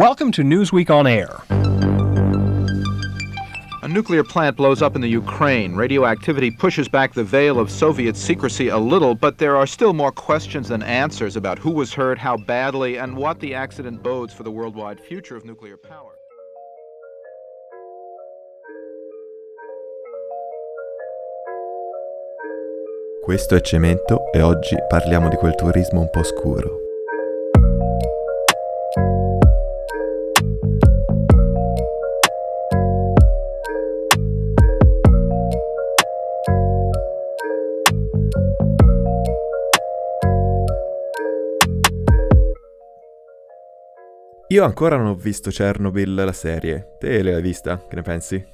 Welcome to Newsweek on Air. A nuclear plant blows up in the Ukraine. Radioactivity pushes back the veil of Soviet secrecy a little, but there are still more questions than answers about who was hurt, how badly, and what the accident bodes for the worldwide future of nuclear power. Questo è Cemento e oggi parliamo di quel turismo un po' scuro. Io ancora non ho visto Chernobyl, la serie. Te l'hai vista? Che ne pensi?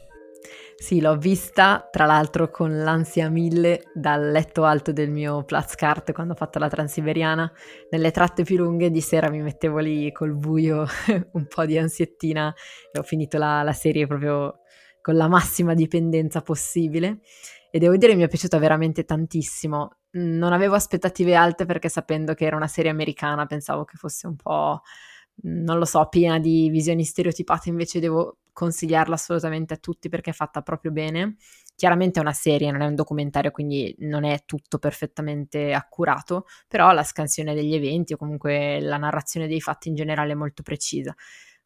Sì, l'ho vista, tra l'altro con l'ansia mille dal letto alto del mio Platzkart quando ho fatto la Transiberiana. Nelle tratte più lunghe di sera mi mettevo lì col buio, un po' di ansiettina e ho finito la, la serie proprio con la massima dipendenza possibile. E devo dire che mi è piaciuta veramente tantissimo. Non avevo aspettative alte perché sapendo che era una serie americana pensavo che fosse un po' non lo so, piena di visioni stereotipate, invece devo consigliarla assolutamente a tutti perché è fatta proprio bene. Chiaramente è una serie, non è un documentario, quindi non è tutto perfettamente accurato, però la scansione degli eventi o comunque la narrazione dei fatti in generale è molto precisa.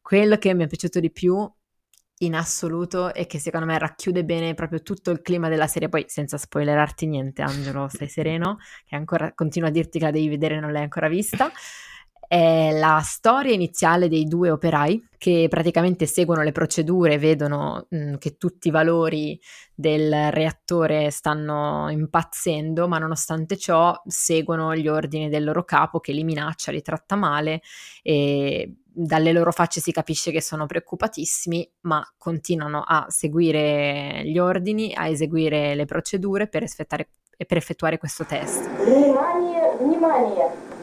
Quello che mi è piaciuto di più in assoluto e che secondo me racchiude bene proprio tutto il clima della serie, poi senza spoilerarti niente Angelo, stai sereno, che ancora continua a dirti che la devi vedere e non l'hai ancora vista è la storia iniziale dei due operai che praticamente seguono le procedure, vedono mh, mm, che tutti i valori del reattore stanno impazzendo, ma nonostante ciò seguono gli ordini del loro capo che li minaccia, li tratta male e dalle loro facce si capisce che sono preoccupatissimi, ma continuano a seguire gli ordini, a eseguire le procedure per, per effettuare questo test. Внимание, внимание!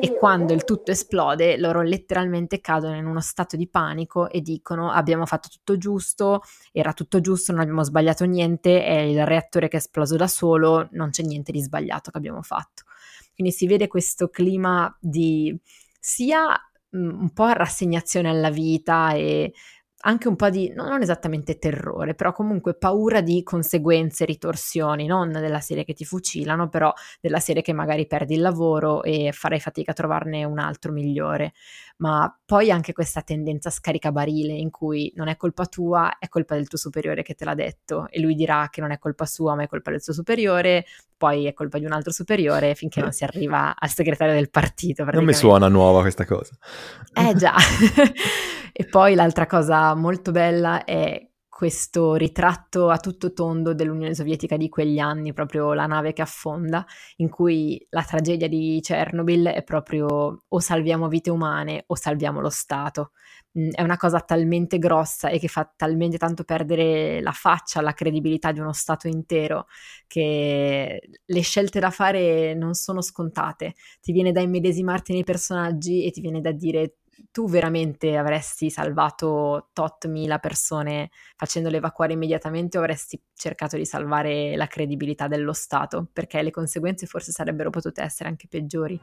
E quando il tutto esplode, loro letteralmente cadono in uno stato di panico e dicono abbiamo fatto tutto giusto, era tutto giusto, non abbiamo sbagliato niente, è il reattore che è esploso da solo, non c'è niente di sbagliato che abbiamo fatto. Quindi si vede questo clima di sia mm, un po' rassegnazione alla vita e anche un po' di, non esattamente terrore, però comunque paura di conseguenze, ritorsioni, non della serie che ti fucilano, però della serie che magari perdi il lavoro e farai fatica a trovarne un altro migliore. Ma poi anche questa tendenza scaricabarile in cui non è colpa tua, è colpa del tuo superiore che te l'ha detto e lui dirà che non è colpa sua, ma è colpa del suo superiore, poi è colpa di un altro superiore finché non si arriva al segretario del partito. Non mi suona nuova questa cosa. Eh già. e poi l'altra cosa molto bella è questo ritratto a tutto tondo dell'Unione Sovietica di quegli anni, proprio la nave che affonda, in cui la tragedia di Chernobyl è proprio o salviamo vite umane o salviamo lo Stato. Mm, è una cosa talmente grossa e che fa talmente tanto perdere la faccia, la credibilità di uno Stato intero, che le scelte da fare non sono scontate. Ti viene da immedesimarti nei personaggi e ti viene da dire tu veramente avresti salvato tot mila persone facendole evacuare immediatamente o avresti cercato di salvare la credibilità dello Stato? Perché le conseguenze forse sarebbero potute essere anche peggiori.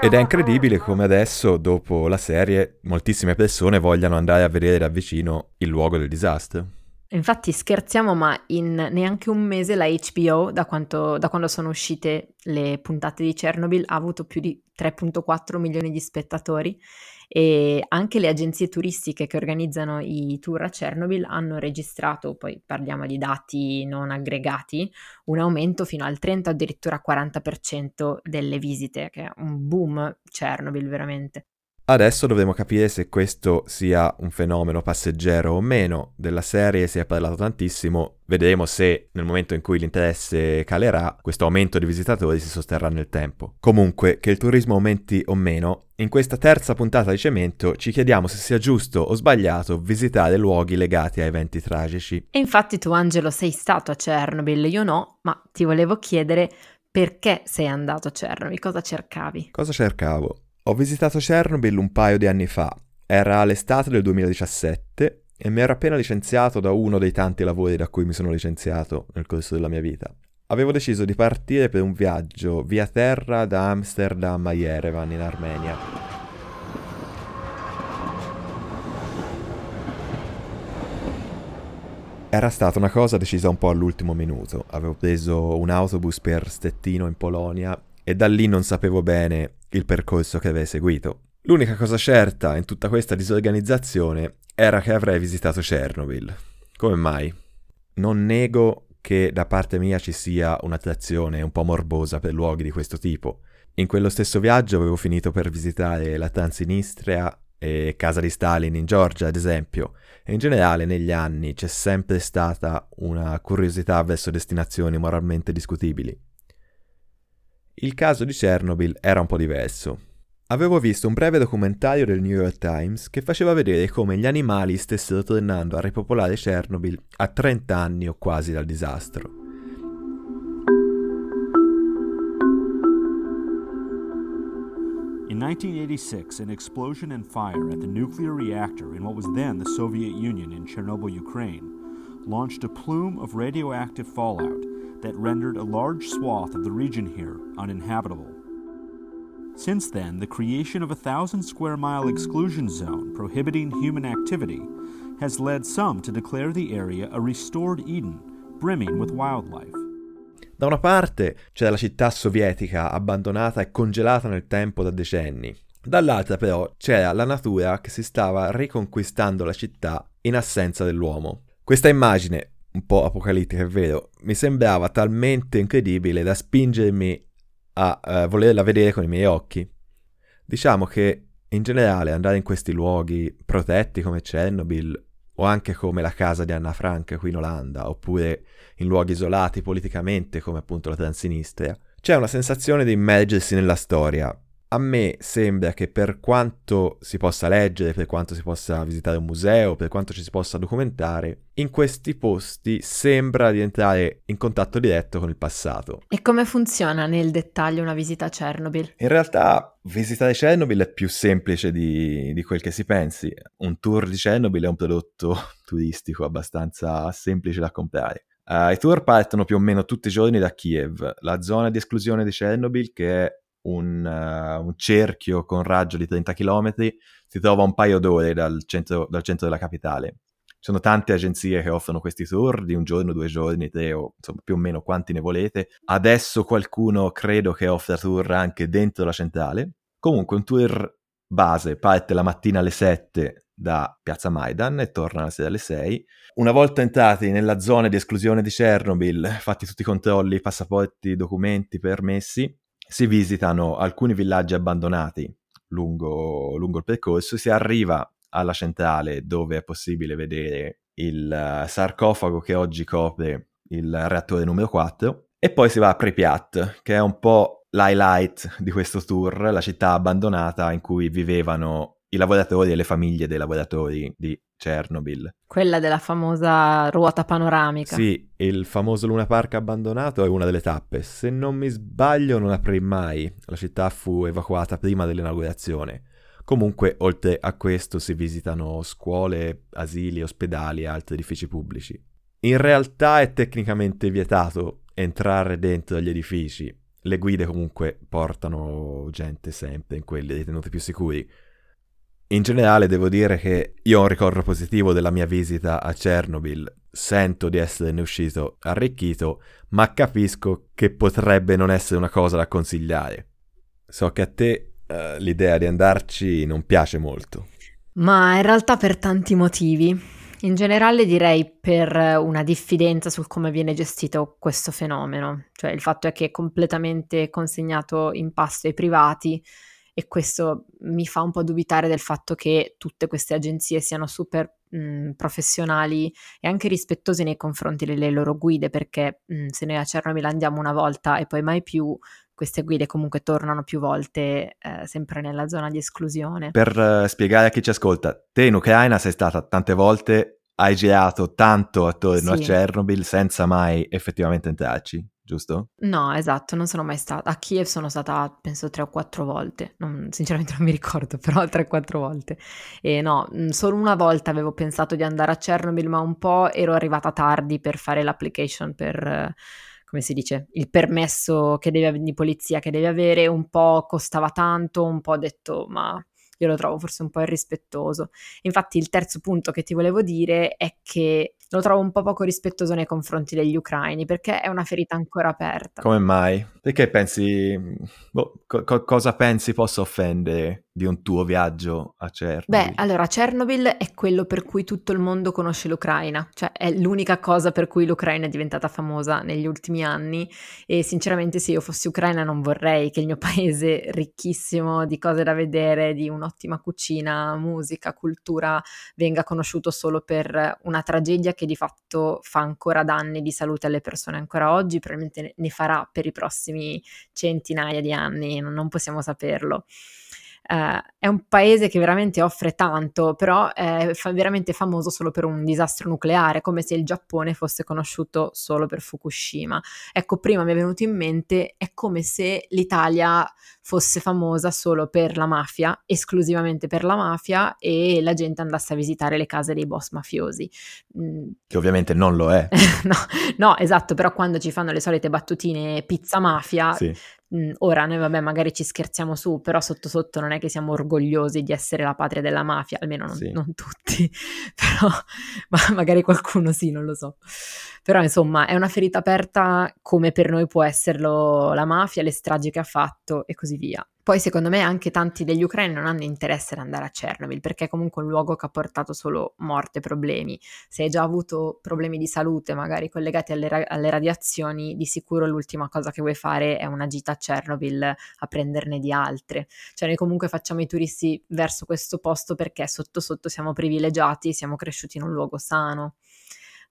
Ed è incredibile come adesso, dopo la serie, moltissime persone vogliano andare a vedere da vicino il luogo del disastro. Infatti scherziamo, ma in neanche un mese la HBO, da, quanto, da, quando sono uscite le puntate di Chernobyl, ha avuto più di 3.4 milioni di spettatori e anche le agenzie turistiche che organizzano i tour a Chernobyl hanno registrato, poi parliamo di dati non aggregati, un aumento fino al 30 addirittura 40% delle visite, che è un boom Chernobyl veramente. Adesso dovremo capire se questo sia un fenomeno passeggero o meno. Della serie si è parlato tantissimo, vedremo se nel momento in cui l'interesse calerà, questo aumento di visitatori si sosterrà nel tempo. Comunque, che il turismo aumenti o meno, in questa terza puntata di Cemento ci chiediamo se sia giusto o sbagliato visitare luoghi legati a eventi tragici. E infatti tu Angelo sei stato a Chernobyl, io no, ma ti volevo chiedere perché sei andato a Chernobyl, cosa cercavi? Cosa cercavo? Ho visitato Chernobyl un paio di anni fa. Era l'estate del 2017 e mi ero appena licenziato da uno dei tanti lavori da cui mi sono licenziato nel corso della mia vita. Avevo deciso di partire per un viaggio via terra da Amsterdam a Yerevan in Armenia. Era stata una cosa decisa un po' all'ultimo minuto. Avevo preso un autobus per Stettino in Polonia e da lì non sapevo bene il percorso che avrei seguito. L'unica cosa certa in tutta questa disorganizzazione era che avrei visitato Chernobyl. Come mai? Non nego che da parte mia ci sia un'attrazione un po' morbosa per luoghi di questo tipo. In quello stesso viaggio avevo finito per visitare la Transnistria e Casa di Stalin in Georgia, ad esempio, e in generale negli anni c'è sempre stata una curiosità verso destinazioni moralmente discutibili. Il caso di Chernobyl era un po' diverso. Avevo visto un breve documentario del New York Times che faceva vedere come gli animali stessero tornando a ripopolare Chernobyl a 30 anni o quasi dal disastro. In 1986, an explosion and fire at the nuclear reactor in what was then the Soviet Union in Chernobyl, Ukraine, launched a plume of radioactive fallout that rendered a large swath of the region here uninhabitable. Since then, the creation of a thousand square mile exclusion zone prohibiting human activity has led some to declare the area a restored Eden, brimming with wildlife. Da una parte c'è la città sovietica abbandonata e congelata nel tempo da decenni. Dall'altra però c'era la natura che si stava riconquistando la città in assenza dell'uomo. Questa immagine, un po' apocalittica è vero, mi sembrava talmente incredibile da spingermi a uh, volerla vedere con i miei occhi. Diciamo che in generale andare in questi luoghi protetti come Chernobyl o anche come la casa di Anna Frank qui in Olanda, oppure in luoghi isolati politicamente come appunto la Transinistria, c'è una sensazione di immergersi nella storia, a me sembra che per quanto si possa leggere, per quanto si possa visitare un museo, per quanto ci si possa documentare, in questi posti sembra di entrare in contatto diretto con il passato. E come funziona nel dettaglio una visita a Chernobyl? In realtà visitare Chernobyl è più semplice di, di quel che si pensi. Un tour di Chernobyl è un prodotto turistico abbastanza semplice da comprare. Uh, I tour partono più o meno tutti i giorni da Kiev, la zona di esclusione di Chernobyl che è un, uh, un, cerchio con raggio di 30 km si trova un paio d'ore dal centro, dal centro, della capitale. Ci sono tante agenzie che offrono questi tour di un giorno, due giorni, tre o insomma più o meno quanti ne volete. Adesso qualcuno credo che offra tour anche dentro la centrale. Comunque un tour base parte la mattina alle 7 da Piazza Maidan e torna la sera alle 6. Una volta entrati nella zona di esclusione di Chernobyl, fatti tutti i controlli, passaporti, documenti, permessi, si visitano alcuni villaggi abbandonati lungo, lungo il percorso, si arriva alla centrale dove è possibile vedere il uh, sarcofago che oggi copre il reattore numero 4 e poi si va a Pripyat che è un po' l'highlight di questo tour, la città abbandonata in cui vivevano i lavoratori e le famiglie dei lavoratori di Chernobyl. Quella della famosa ruota panoramica. Sì, il famoso Luna Park abbandonato è una delle tappe. Se non mi sbaglio non aprì mai. La città fu evacuata prima dell'inaugurazione. Comunque, oltre a questo, si visitano scuole, asili, ospedali e altri edifici pubblici. In realtà è tecnicamente vietato entrare dentro gli edifici. Le guide comunque portano gente sempre in quelli ritenuti più sicuri. In generale devo dire che io ho un ricordo positivo della mia visita a Chernobyl, sento di esserne uscito arricchito, ma capisco che potrebbe non essere una cosa da consigliare. So che a te uh, l'idea di andarci non piace molto. Ma in realtà per tanti motivi. In generale direi per una diffidenza sul come viene gestito questo fenomeno, cioè il fatto è che è completamente consegnato in pasto ai privati e questo mi fa un po' dubitare del fatto che tutte queste agenzie siano super mh, professionali e anche rispettose nei confronti delle loro guide perché mh, se noi a Chernobyl andiamo una volta e poi mai più queste guide comunque tornano più volte eh, sempre nella zona di esclusione. Per uh, spiegare a chi ci ascolta, te in Ucraina sei stata tante volte, hai girato tanto attorno sì. a Chernobyl senza mai effettivamente entrarci. Giusto? No, esatto, non sono mai stata. A Kiev sono stata, penso, tre o quattro volte. Non, sinceramente non mi ricordo, però tre o quattro volte. E no, mm, solo una volta avevo pensato di andare a Chernobyl, ma un po' ero arrivata tardi per fare l'application per come si dice, il permesso devi, di polizia che devi avere, un po' costava tanto, un po' ho detto ma io lo trovo forse un po' irrispettoso. Infatti il terzo punto che ti volevo dire è che lo trovo un po' poco rispettoso nei confronti degli ucraini perché è una ferita ancora aperta. Come mai? Perché pensi, boh, co- cosa pensi possa offendere di un tuo viaggio a Chernobyl? Beh, allora Chernobyl è quello per cui tutto il mondo conosce l'Ucraina, cioè è l'unica cosa per cui l'Ucraina è diventata famosa negli ultimi anni e sinceramente se io fossi ucraina non vorrei che il mio paese ricchissimo di cose da vedere, di un'ottima cucina, musica, cultura venga conosciuto solo per una tragedia che di fatto fa ancora danni di salute alle persone ancora oggi, probabilmente ne farà per i prossimi centinaia di anni, non possiamo saperlo eh, è un paese che veramente offre tanto, però è fa- veramente famoso solo per un disastro nucleare, come se il Giappone fosse conosciuto solo per Fukushima. Ecco, prima mi è venuto in mente, è come se l'Italia fosse famosa solo per la mafia, esclusivamente per la mafia, e la gente andasse a visitare le case dei boss mafiosi. Mm. Che ovviamente non lo è. no, no, esatto, però quando ci fanno le solite battutine pizza mafia, sì. Mhmm, ora noi vabbè magari ci scherziamo su, però sotto sotto non è che siamo orgogliosi di essere la patria della mafia, almeno non, sì. non tutti, però ma magari qualcuno sì, non lo so. Però insomma è una ferita aperta come per noi può esserlo la mafia, le stragi che ha fatto e così via. Poi secondo me anche tanti degli ucraini non hanno interesse ad andare a Chernobyl perché è comunque un luogo che ha portato solo morte e problemi. Se hai già avuto problemi di salute magari collegati alle, ra- alle, radiazioni, di sicuro l'ultima cosa che vuoi fare è una gita a Chernobyl a prenderne di altre. Cioè noi comunque facciamo i turisti verso questo posto perché sotto sotto siamo privilegiati, siamo cresciuti in un luogo sano.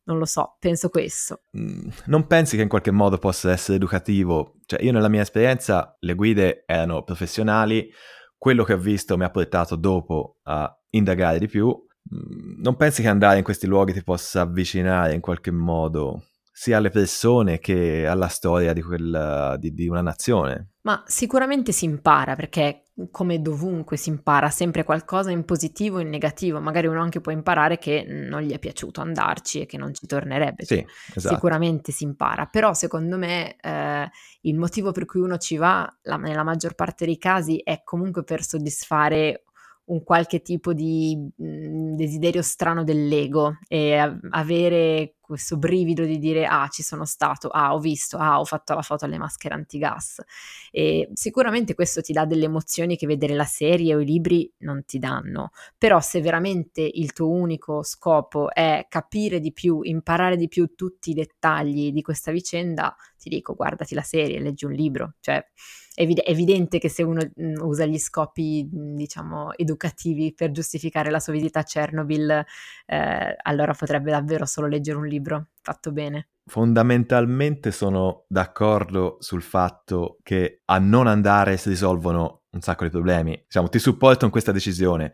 Non lo so, penso questo. Mm, non pensi che in qualche modo possa essere educativo? Cioè, io nella mia esperienza le guide erano professionali, quello che ho visto mi ha portato dopo a indagare di più. Mm, non pensi che andare in questi luoghi ti possa avvicinare in qualche modo sia alle persone che alla storia di, quella, di, di una nazione? Ma sicuramente si impara perché come dovunque si impara sempre qualcosa in positivo e in negativo, magari uno anche può imparare che non gli è piaciuto andarci e che non ci tornerebbe. Sì, esatto. Sicuramente si impara, però secondo me eh, il motivo per cui uno ci va la, nella maggior parte dei casi è comunque per soddisfare un qualche tipo di mhmm, desiderio strano dell'ego e avere questo brivido di dire ah ci sono stato, ah ho visto, ah ho fatto la foto alle maschere antigas e sicuramente questo ti dà delle emozioni che vedere la serie o i libri non ti danno, però se veramente il tuo unico scopo è capire di più, imparare di più tutti i dettagli di questa vicenda, ti dico guardati la serie, leggi un libro, cioè è evidente che se uno mh, usa gli scopi, mh, diciamo, educativi per giustificare la sua visita a Chernobyl, eh, allora potrebbe davvero solo leggere un libro fatto bene. Fondamentalmente sono d'accordo sul fatto che a non andare si risolvono un sacco di problemi. Diciamo, ti supporto in questa decisione.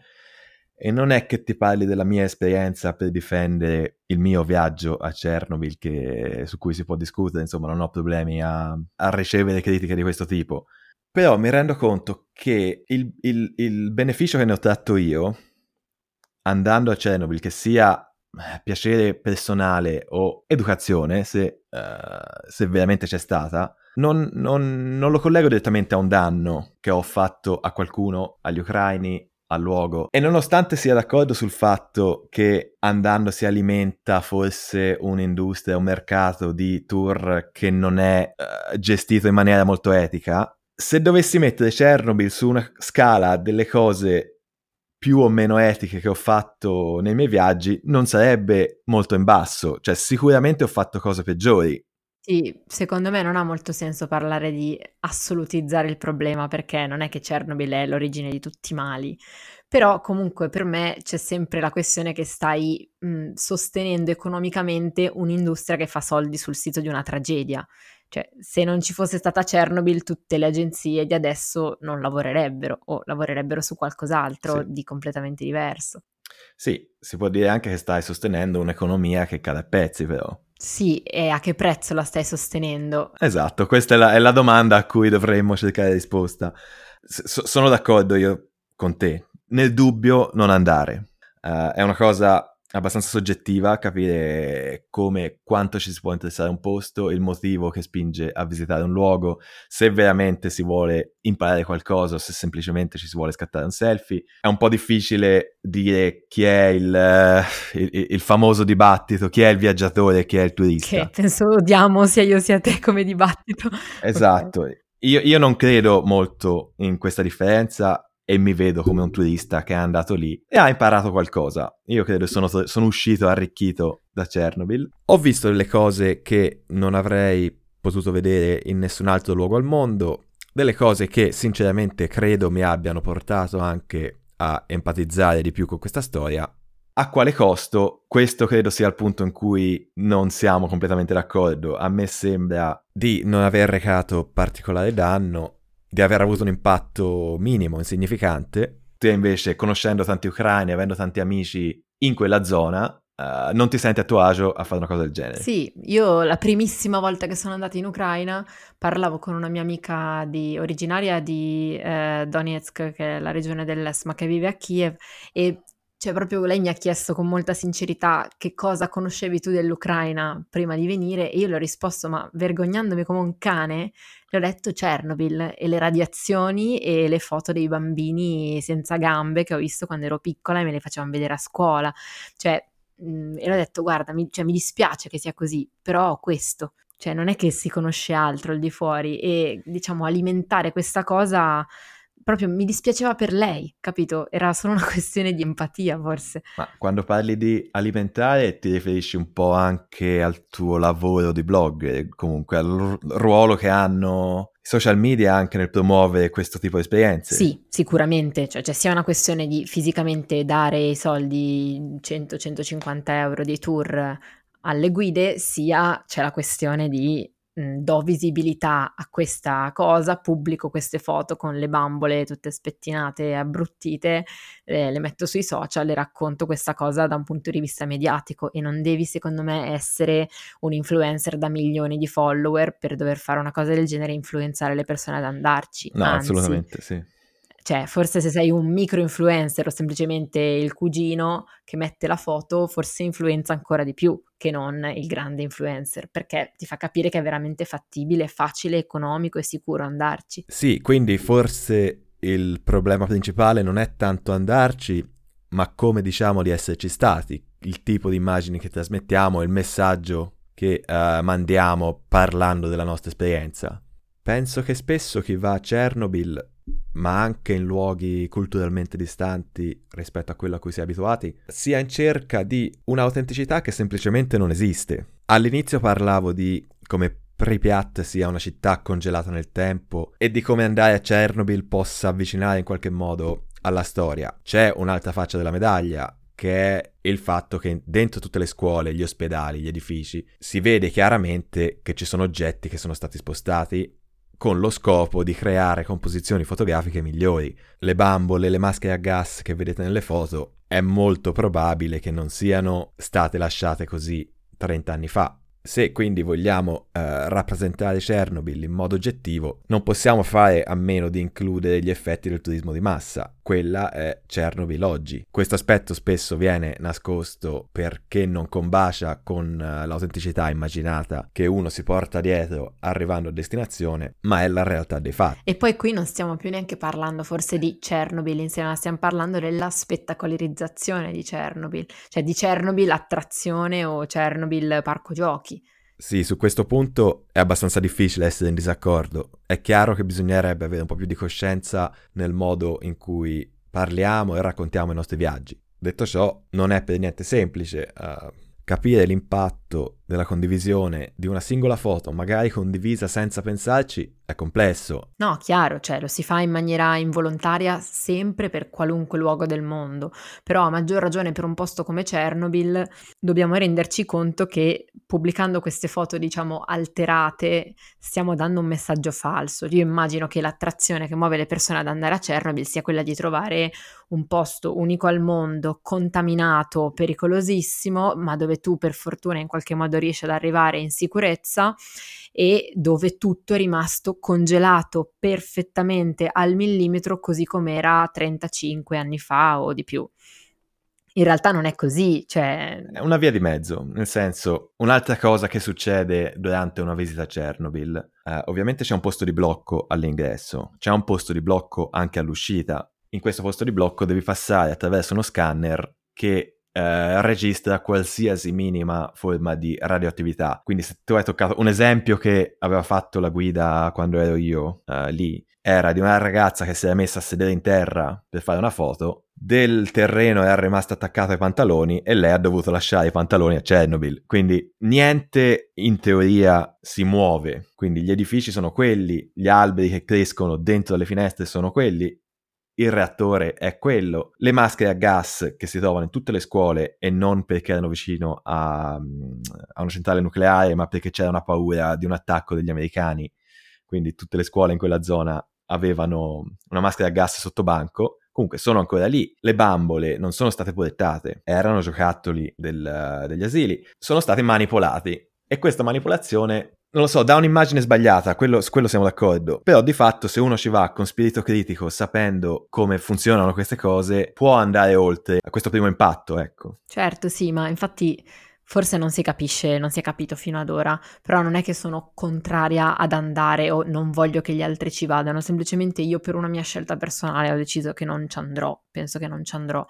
E non è che ti parli della mia esperienza per difendere il mio viaggio a Chernobyl, che, su cui si può discutere, insomma, non ho problemi a, a ricevere critiche di questo tipo. Però mi rendo conto che il, il, il beneficio che ne ho tratto io, andando a Chernobyl, che sia eh, piacere personale o educazione, se, uh, se veramente c'è stata, non, non, non, lo collego direttamente a un danno che ho fatto a qualcuno, agli ucraini al luogo. E nonostante sia d'accordo sul fatto che andando si alimenta forse un'industria, un mercato di tour che non è uh, gestito in maniera molto etica, se dovessi mettere Chernobyl su una scala delle cose più o meno etiche che ho fatto nei miei viaggi, non sarebbe molto in basso. Cioè, sicuramente ho fatto cose peggiori, sì, secondo me non ha molto senso parlare di assolutizzare il problema perché non è che Chernobyl è l'origine di tutti i mali, però comunque per me c'è sempre la questione che stai mh, sostenendo economicamente un'industria che fa soldi sul sito di una tragedia. Cioè, se non ci fosse stata Chernobyl, tutte le agenzie di adesso non lavorerebbero o lavorerebbero su qualcos'altro sì. di completamente diverso. Sì, si può dire anche che stai sostenendo un'economia che cade a pezzi, però. Sì, e a che prezzo la stai sostenendo? Esatto, questa è la, è la domanda a cui dovremmo cercare risposta. S- sono d'accordo io con te. Nel dubbio non andare. Uh, è una cosa abbastanza soggettiva capire come, quanto ci si può interessare un posto, il motivo che spinge a visitare un luogo, se veramente si vuole imparare qualcosa o se semplicemente ci si vuole scattare un selfie. È un po' difficile dire chi è il, il, il famoso dibattito, chi è il viaggiatore chi è il turista. Che penso odiamo sia io sia te come dibattito. Esatto. Okay. Io, io non credo molto in questa differenza e mi vedo come un turista che è andato lì e ha imparato qualcosa. Io credo sono, sono uscito arricchito da Chernobyl. Ho visto delle cose che non avrei potuto vedere in nessun altro luogo al mondo, delle cose che sinceramente credo mi abbiano portato anche a empatizzare di più con questa storia. A quale costo? Questo credo sia il punto in cui non siamo completamente d'accordo. A me sembra di non aver recato particolare danno di aver avuto un impatto minimo, insignificante. Te invece, conoscendo tanti ucraini, avendo tanti amici in quella zona, uh, non ti senti a tuo agio a fare una cosa del genere. Sì, io la primissima volta che sono andata in Ucraina parlavo con una mia amica di, originaria di eh, Donetsk, che è la regione dell'est, ma che vive a Kiev, e cioè proprio lei mi ha chiesto con molta sincerità che cosa conoscevi tu dell'Ucraina prima di venire e io le ho risposto ma vergognandomi come un cane le ho detto Chernobyl e le radiazioni e le foto dei bambini senza gambe che ho visto quando ero piccola e me le facevano vedere a scuola. Cioè mh, mm, e le ho detto guarda mi, cioè, mi dispiace che sia così però questo cioè non è che si conosce altro al di fuori e diciamo alimentare questa cosa proprio mi dispiaceva per lei, capito? Era solo una questione di empatia, forse. Ma quando parli di alimentare ti riferisci un po' anche al tuo lavoro di blog, comunque al ruolo che hanno i social media anche nel promuovere questo tipo di esperienze? Sì, sicuramente, cioè, cioè sia una questione di fisicamente dare i soldi 100-150 euro di tour alle guide, sia c'è la questione di Mhmm, do visibilità a questa cosa, pubblico queste foto con le bambole tutte spettinate e abbruttite, eh, le metto sui social e racconto questa cosa da un punto di vista mediatico e non devi secondo me essere un influencer da milioni di follower per dover fare una cosa del genere e influenzare le persone ad andarci. No, Anzi, assolutamente sì cioè, forse se sei un micro influencer o semplicemente il cugino che mette la foto, forse influenza ancora di più che non il grande influencer, perché ti fa capire che è veramente fattibile, facile, economico e sicuro andarci. Sì, quindi forse il problema principale non è tanto andarci, ma come diciamo di esserci stati, il tipo di immagini che trasmettiamo, il messaggio che uh, mandiamo parlando della nostra esperienza. Penso che spesso chi va a Chernobyl ma anche in luoghi culturalmente distanti rispetto a quello a cui si è abituati, sia in cerca di un'autenticità che semplicemente non esiste. All'inizio parlavo di come Pripyat sia una città congelata nel tempo e di come andare a Chernobyl possa avvicinare in qualche modo alla storia. C'è un'altra faccia della medaglia, che è il fatto che dentro tutte le scuole, gli ospedali, gli edifici, si vede chiaramente che ci sono oggetti che sono stati spostati con lo scopo di creare composizioni fotografiche migliori. Le bambole, le maschere a gas che vedete nelle foto, è molto probabile che non siano state lasciate così 30 anni fa. Se quindi vogliamo eh, rappresentare Chernobyl in modo oggettivo, non possiamo fare a meno di includere gli effetti del turismo di massa. Quella è Chernobyl oggi. Questo aspetto spesso viene nascosto perché non combacia con uh, l'autenticità immaginata che uno si porta dietro arrivando a destinazione, ma è la realtà dei fatti. E poi qui non stiamo più neanche parlando forse di Chernobyl insieme, ma stiamo parlando della spettacolarizzazione di Chernobyl, cioè di Chernobyl attrazione o Chernobyl parco giochi sì, su questo punto è abbastanza difficile essere in disaccordo. È chiaro che bisognerebbe avere un po' più di coscienza nel modo in cui parliamo e raccontiamo i nostri viaggi. Detto ciò, non è per niente semplice. Uh, capire l'impatto della condivisione di una singola foto, magari condivisa senza pensarci, è complesso. No, chiaro, cioè lo si fa in maniera involontaria sempre per qualunque luogo del mondo, però a maggior ragione per un posto come Chernobyl dobbiamo renderci conto che pubblicando queste foto, diciamo, alterate, stiamo dando un messaggio falso. Io immagino che l'attrazione che muove le persone ad andare a Chernobyl sia quella di trovare un posto unico al mondo, contaminato, pericolosissimo, ma dove tu per fortuna in qualche modo riesci ad arrivare in sicurezza e dove tutto è rimasto congelato perfettamente al millimetro così come era 35 anni fa o di più. In realtà non è così, cioè... È una via di mezzo, nel senso, un'altra cosa che succede durante una visita a Chernobyl, eh, ovviamente c'è un posto di blocco all'ingresso, c'è un posto di blocco anche all'uscita. In questo posto di blocco devi passare attraverso uno scanner che eh, registra qualsiasi minima forma di radioattività. Quindi se tu hai toccato un esempio che aveva fatto la guida quando ero io eh, lì, era di una ragazza che si era messa a sedere in terra per fare una foto, del terreno era rimasto attaccato ai pantaloni e lei ha dovuto lasciare i pantaloni a Chernobyl. Quindi niente in teoria si muove, quindi gli edifici sono quelli, gli alberi che crescono dentro le finestre sono quelli, il reattore è quello, le maschere a gas che si trovano in tutte le scuole e non perché erano vicino a, a una centrale nucleare, ma perché c'era una paura di un attacco degli americani. Quindi tutte le scuole in quella zona avevano una maschera a gas sotto banco. Comunque sono ancora lì, le bambole non sono state proiettate, erano giocattoli del, degli asili, sono state manipolati e questa manipolazione non lo so, dà un'immagine sbagliata, quello, su quello siamo d'accordo. Però di fatto se uno ci va con spirito critico, sapendo come funzionano queste cose, può andare oltre a questo primo impatto, ecco. Certo, sì, ma infatti forse non si capisce, non si è capito fino ad ora, però non è che sono contraria ad andare o non voglio che gli altri ci vadano, semplicemente io per una mia scelta personale ho deciso che non ci andrò, penso che non ci andrò.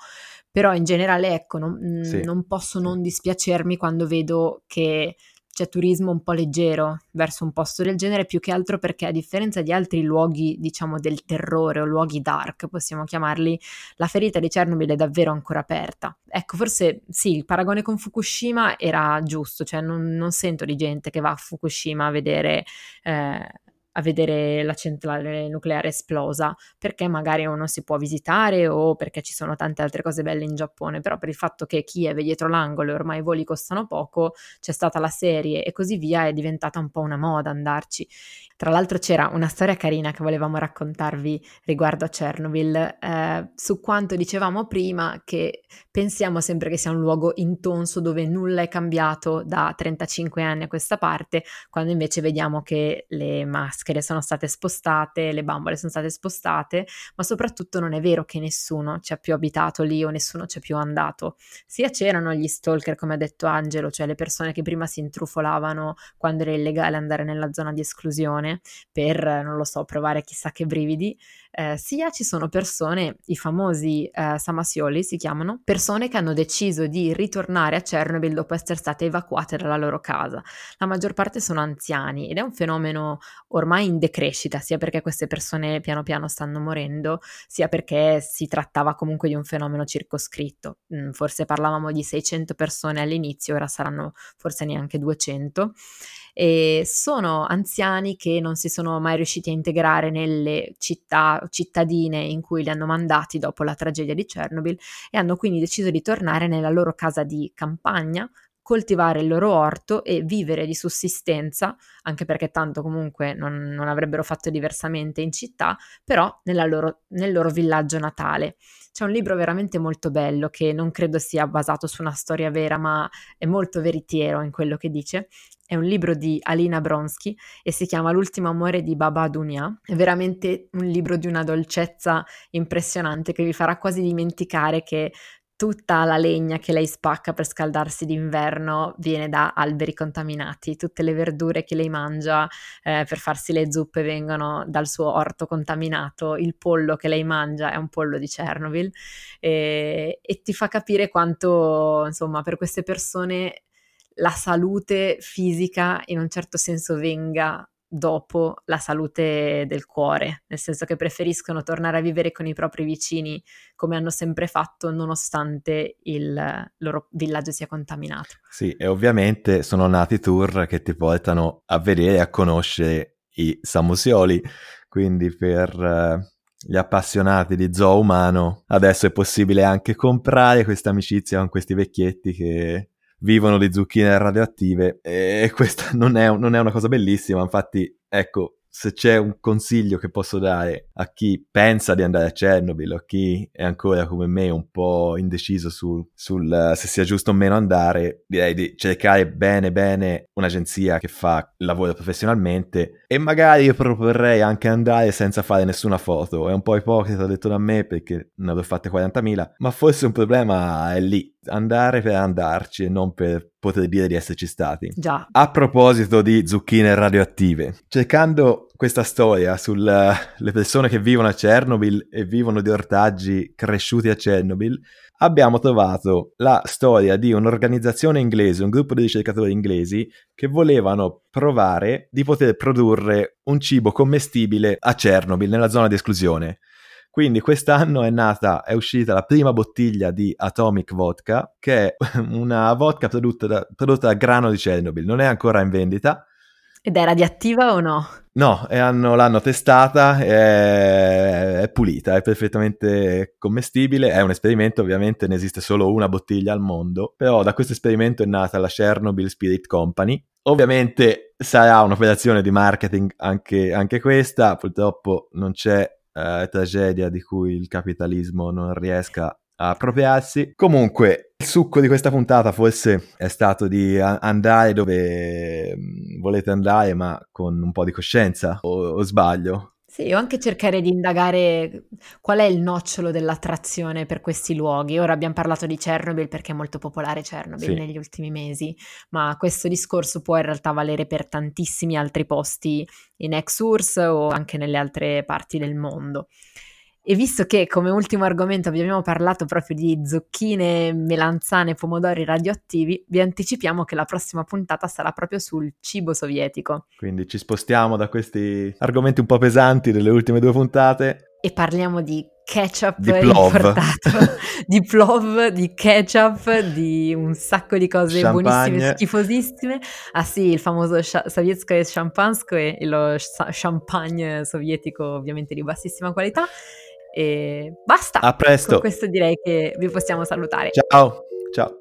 Però in generale, ecco, non, sì. non posso non dispiacermi quando vedo che c'è turismo un po' leggero verso un posto del genere, più che altro perché a differenza di altri luoghi, diciamo, del terrore o luoghi dark, possiamo chiamarli, la ferita di Chernobyl è davvero ancora aperta. Ecco, forse sì, il paragone con Fukushima era giusto, cioè non, non sento di gente che va a Fukushima a vedere eh, a vedere la centrale nucleare esplosa, perché magari uno si può visitare o perché ci sono tante altre cose belle in Giappone, però per il fatto che Kiev è dietro l'angolo e ormai i voli costano poco, c'è stata la serie e così via, è diventata un po' una moda andarci. Tra l'altro c'era una storia carina che volevamo raccontarvi riguardo a Chernobyl, eh, su quanto dicevamo prima che pensiamo sempre che sia un luogo intonso dove nulla è cambiato da 35 anni a questa parte, quando invece vediamo che le maschere sono state spostate, le bambole sono state spostate, ma soprattutto non è vero che nessuno ci ha più abitato lì o nessuno ci è più andato. Sia c'erano gli stalker, come ha detto Angelo, cioè le persone che prima si intrufolavano quando era illegale andare nella zona di esclusione, per, non lo so, provare chissà che brividi, eh, sia ci sono persone, i famosi eh, Samasioli si chiamano, persone che hanno deciso di ritornare a Chernobyl dopo essere state evacuate dalla loro casa. La maggior parte sono anziani ed è un fenomeno ormai in decrescita, sia perché queste persone piano piano stanno morendo, sia perché si trattava comunque di un fenomeno circoscritto. Mm, forse parlavamo di 600 persone all'inizio, ora saranno forse neanche 200 e sono anziani che non si sono mai riusciti a integrare nelle città cittadine in cui li hanno mandati dopo la tragedia di Chernobyl e hanno quindi deciso di tornare nella loro casa di campagna coltivare il loro orto e vivere di sussistenza, anche perché tanto comunque non, non avrebbero fatto diversamente in città, però loro, nel loro villaggio natale. C'è un libro veramente molto bello che non credo sia basato su una storia vera, ma è molto veritiero in quello che dice. È un libro di Alina Bronsky e si chiama L'ultimo amore di Baba Dunia. È veramente un libro di una dolcezza impressionante che vi farà quasi dimenticare che tutta la legna che lei spacca per scaldarsi d'inverno viene da alberi contaminati, tutte le verdure che lei mangia eh, per farsi le zuppe vengono dal suo orto contaminato, il pollo che lei mangia è un pollo di Chernobyl. E, e ti fa capire quanto, insomma, per queste persone la salute fisica in un certo senso venga dopo la salute del cuore, nel senso che preferiscono tornare a vivere con i propri vicini come hanno sempre fatto nonostante il loro villaggio sia contaminato. Sì, e ovviamente sono nati tour che ti portano a vedere e a conoscere i samusioli, quindi per uh, gli appassionati di zoo umano adesso è possibile anche comprare questa amicizia con questi vecchietti che vivono di zucchine radioattive e questa non è, non è una cosa bellissima, infatti ecco, se c'è un consiglio che posso dare a chi pensa di andare a Chernobyl o a chi è ancora come me un po' indeciso sul, sul uh, se sia giusto o meno andare, direi di cercare bene bene un'agenzia che fa lavoro professionalmente e magari io proporrei anche andare senza fare nessuna foto. È un po' ipocrita detto da me perché ne avrò fatte 40.000, ma forse un problema è lì, andare per andarci e non per poter dire di esserci stati. Già. A proposito di zucchine radioattive, cercando questa storia sulle persone che vivono a Chernobyl e vivono di ortaggi cresciuti a Chernobyl, abbiamo trovato la storia di un'organizzazione inglese, un gruppo di ricercatori inglesi che volevano provare di poter produrre un cibo commestibile a Chernobyl, nella zona di esclusione. Quindi quest'anno è nata, è uscita la prima bottiglia di Atomic Vodka, che è una vodka prodotta da, prodotta da grano di Chernobyl, non è ancora in vendita. Ed è radioattiva o no? No, hanno, l'hanno testata, è, è, pulita, è perfettamente commestibile, è un esperimento, ovviamente ne esiste solo una bottiglia al mondo, però da questo esperimento è nata la Chernobyl Spirit Company. Ovviamente sarà un'operazione di marketing anche, anche questa, purtroppo non c'è eh, tragedia di cui il capitalismo non riesca appropriarsi. Comunque, il succo di questa puntata forse è stato di andare dove mm, volete andare, ma con un po' di coscienza, o, o sbaglio? Sì, o anche cercare di indagare qual è il nocciolo dell'attrazione per questi luoghi. Ora abbiamo parlato di Chernobyl perché è molto popolare Chernobyl sì. negli ultimi mesi, ma questo discorso può in realtà valere per tantissimi altri posti in ex-URSS o anche nelle altre parti del mondo. E visto che come ultimo argomento abbiamo parlato proprio di zucchine, melanzane, pomodori radioattivi, vi anticipiamo che la prossima puntata sarà proprio sul cibo sovietico. Quindi ci spostiamo da questi argomenti un po' pesanti delle ultime due puntate. E parliamo di ketchup di plov. importato, di plov, di ketchup, di un sacco di cose Champagne. buonissime, schifosissime. Ah sì, il famoso sha- Champanskoye e lo sh- champagne sovietico ovviamente di bassissima qualità. E basta. A presto. Con questo direi che vi possiamo salutare. Ciao. Ciao.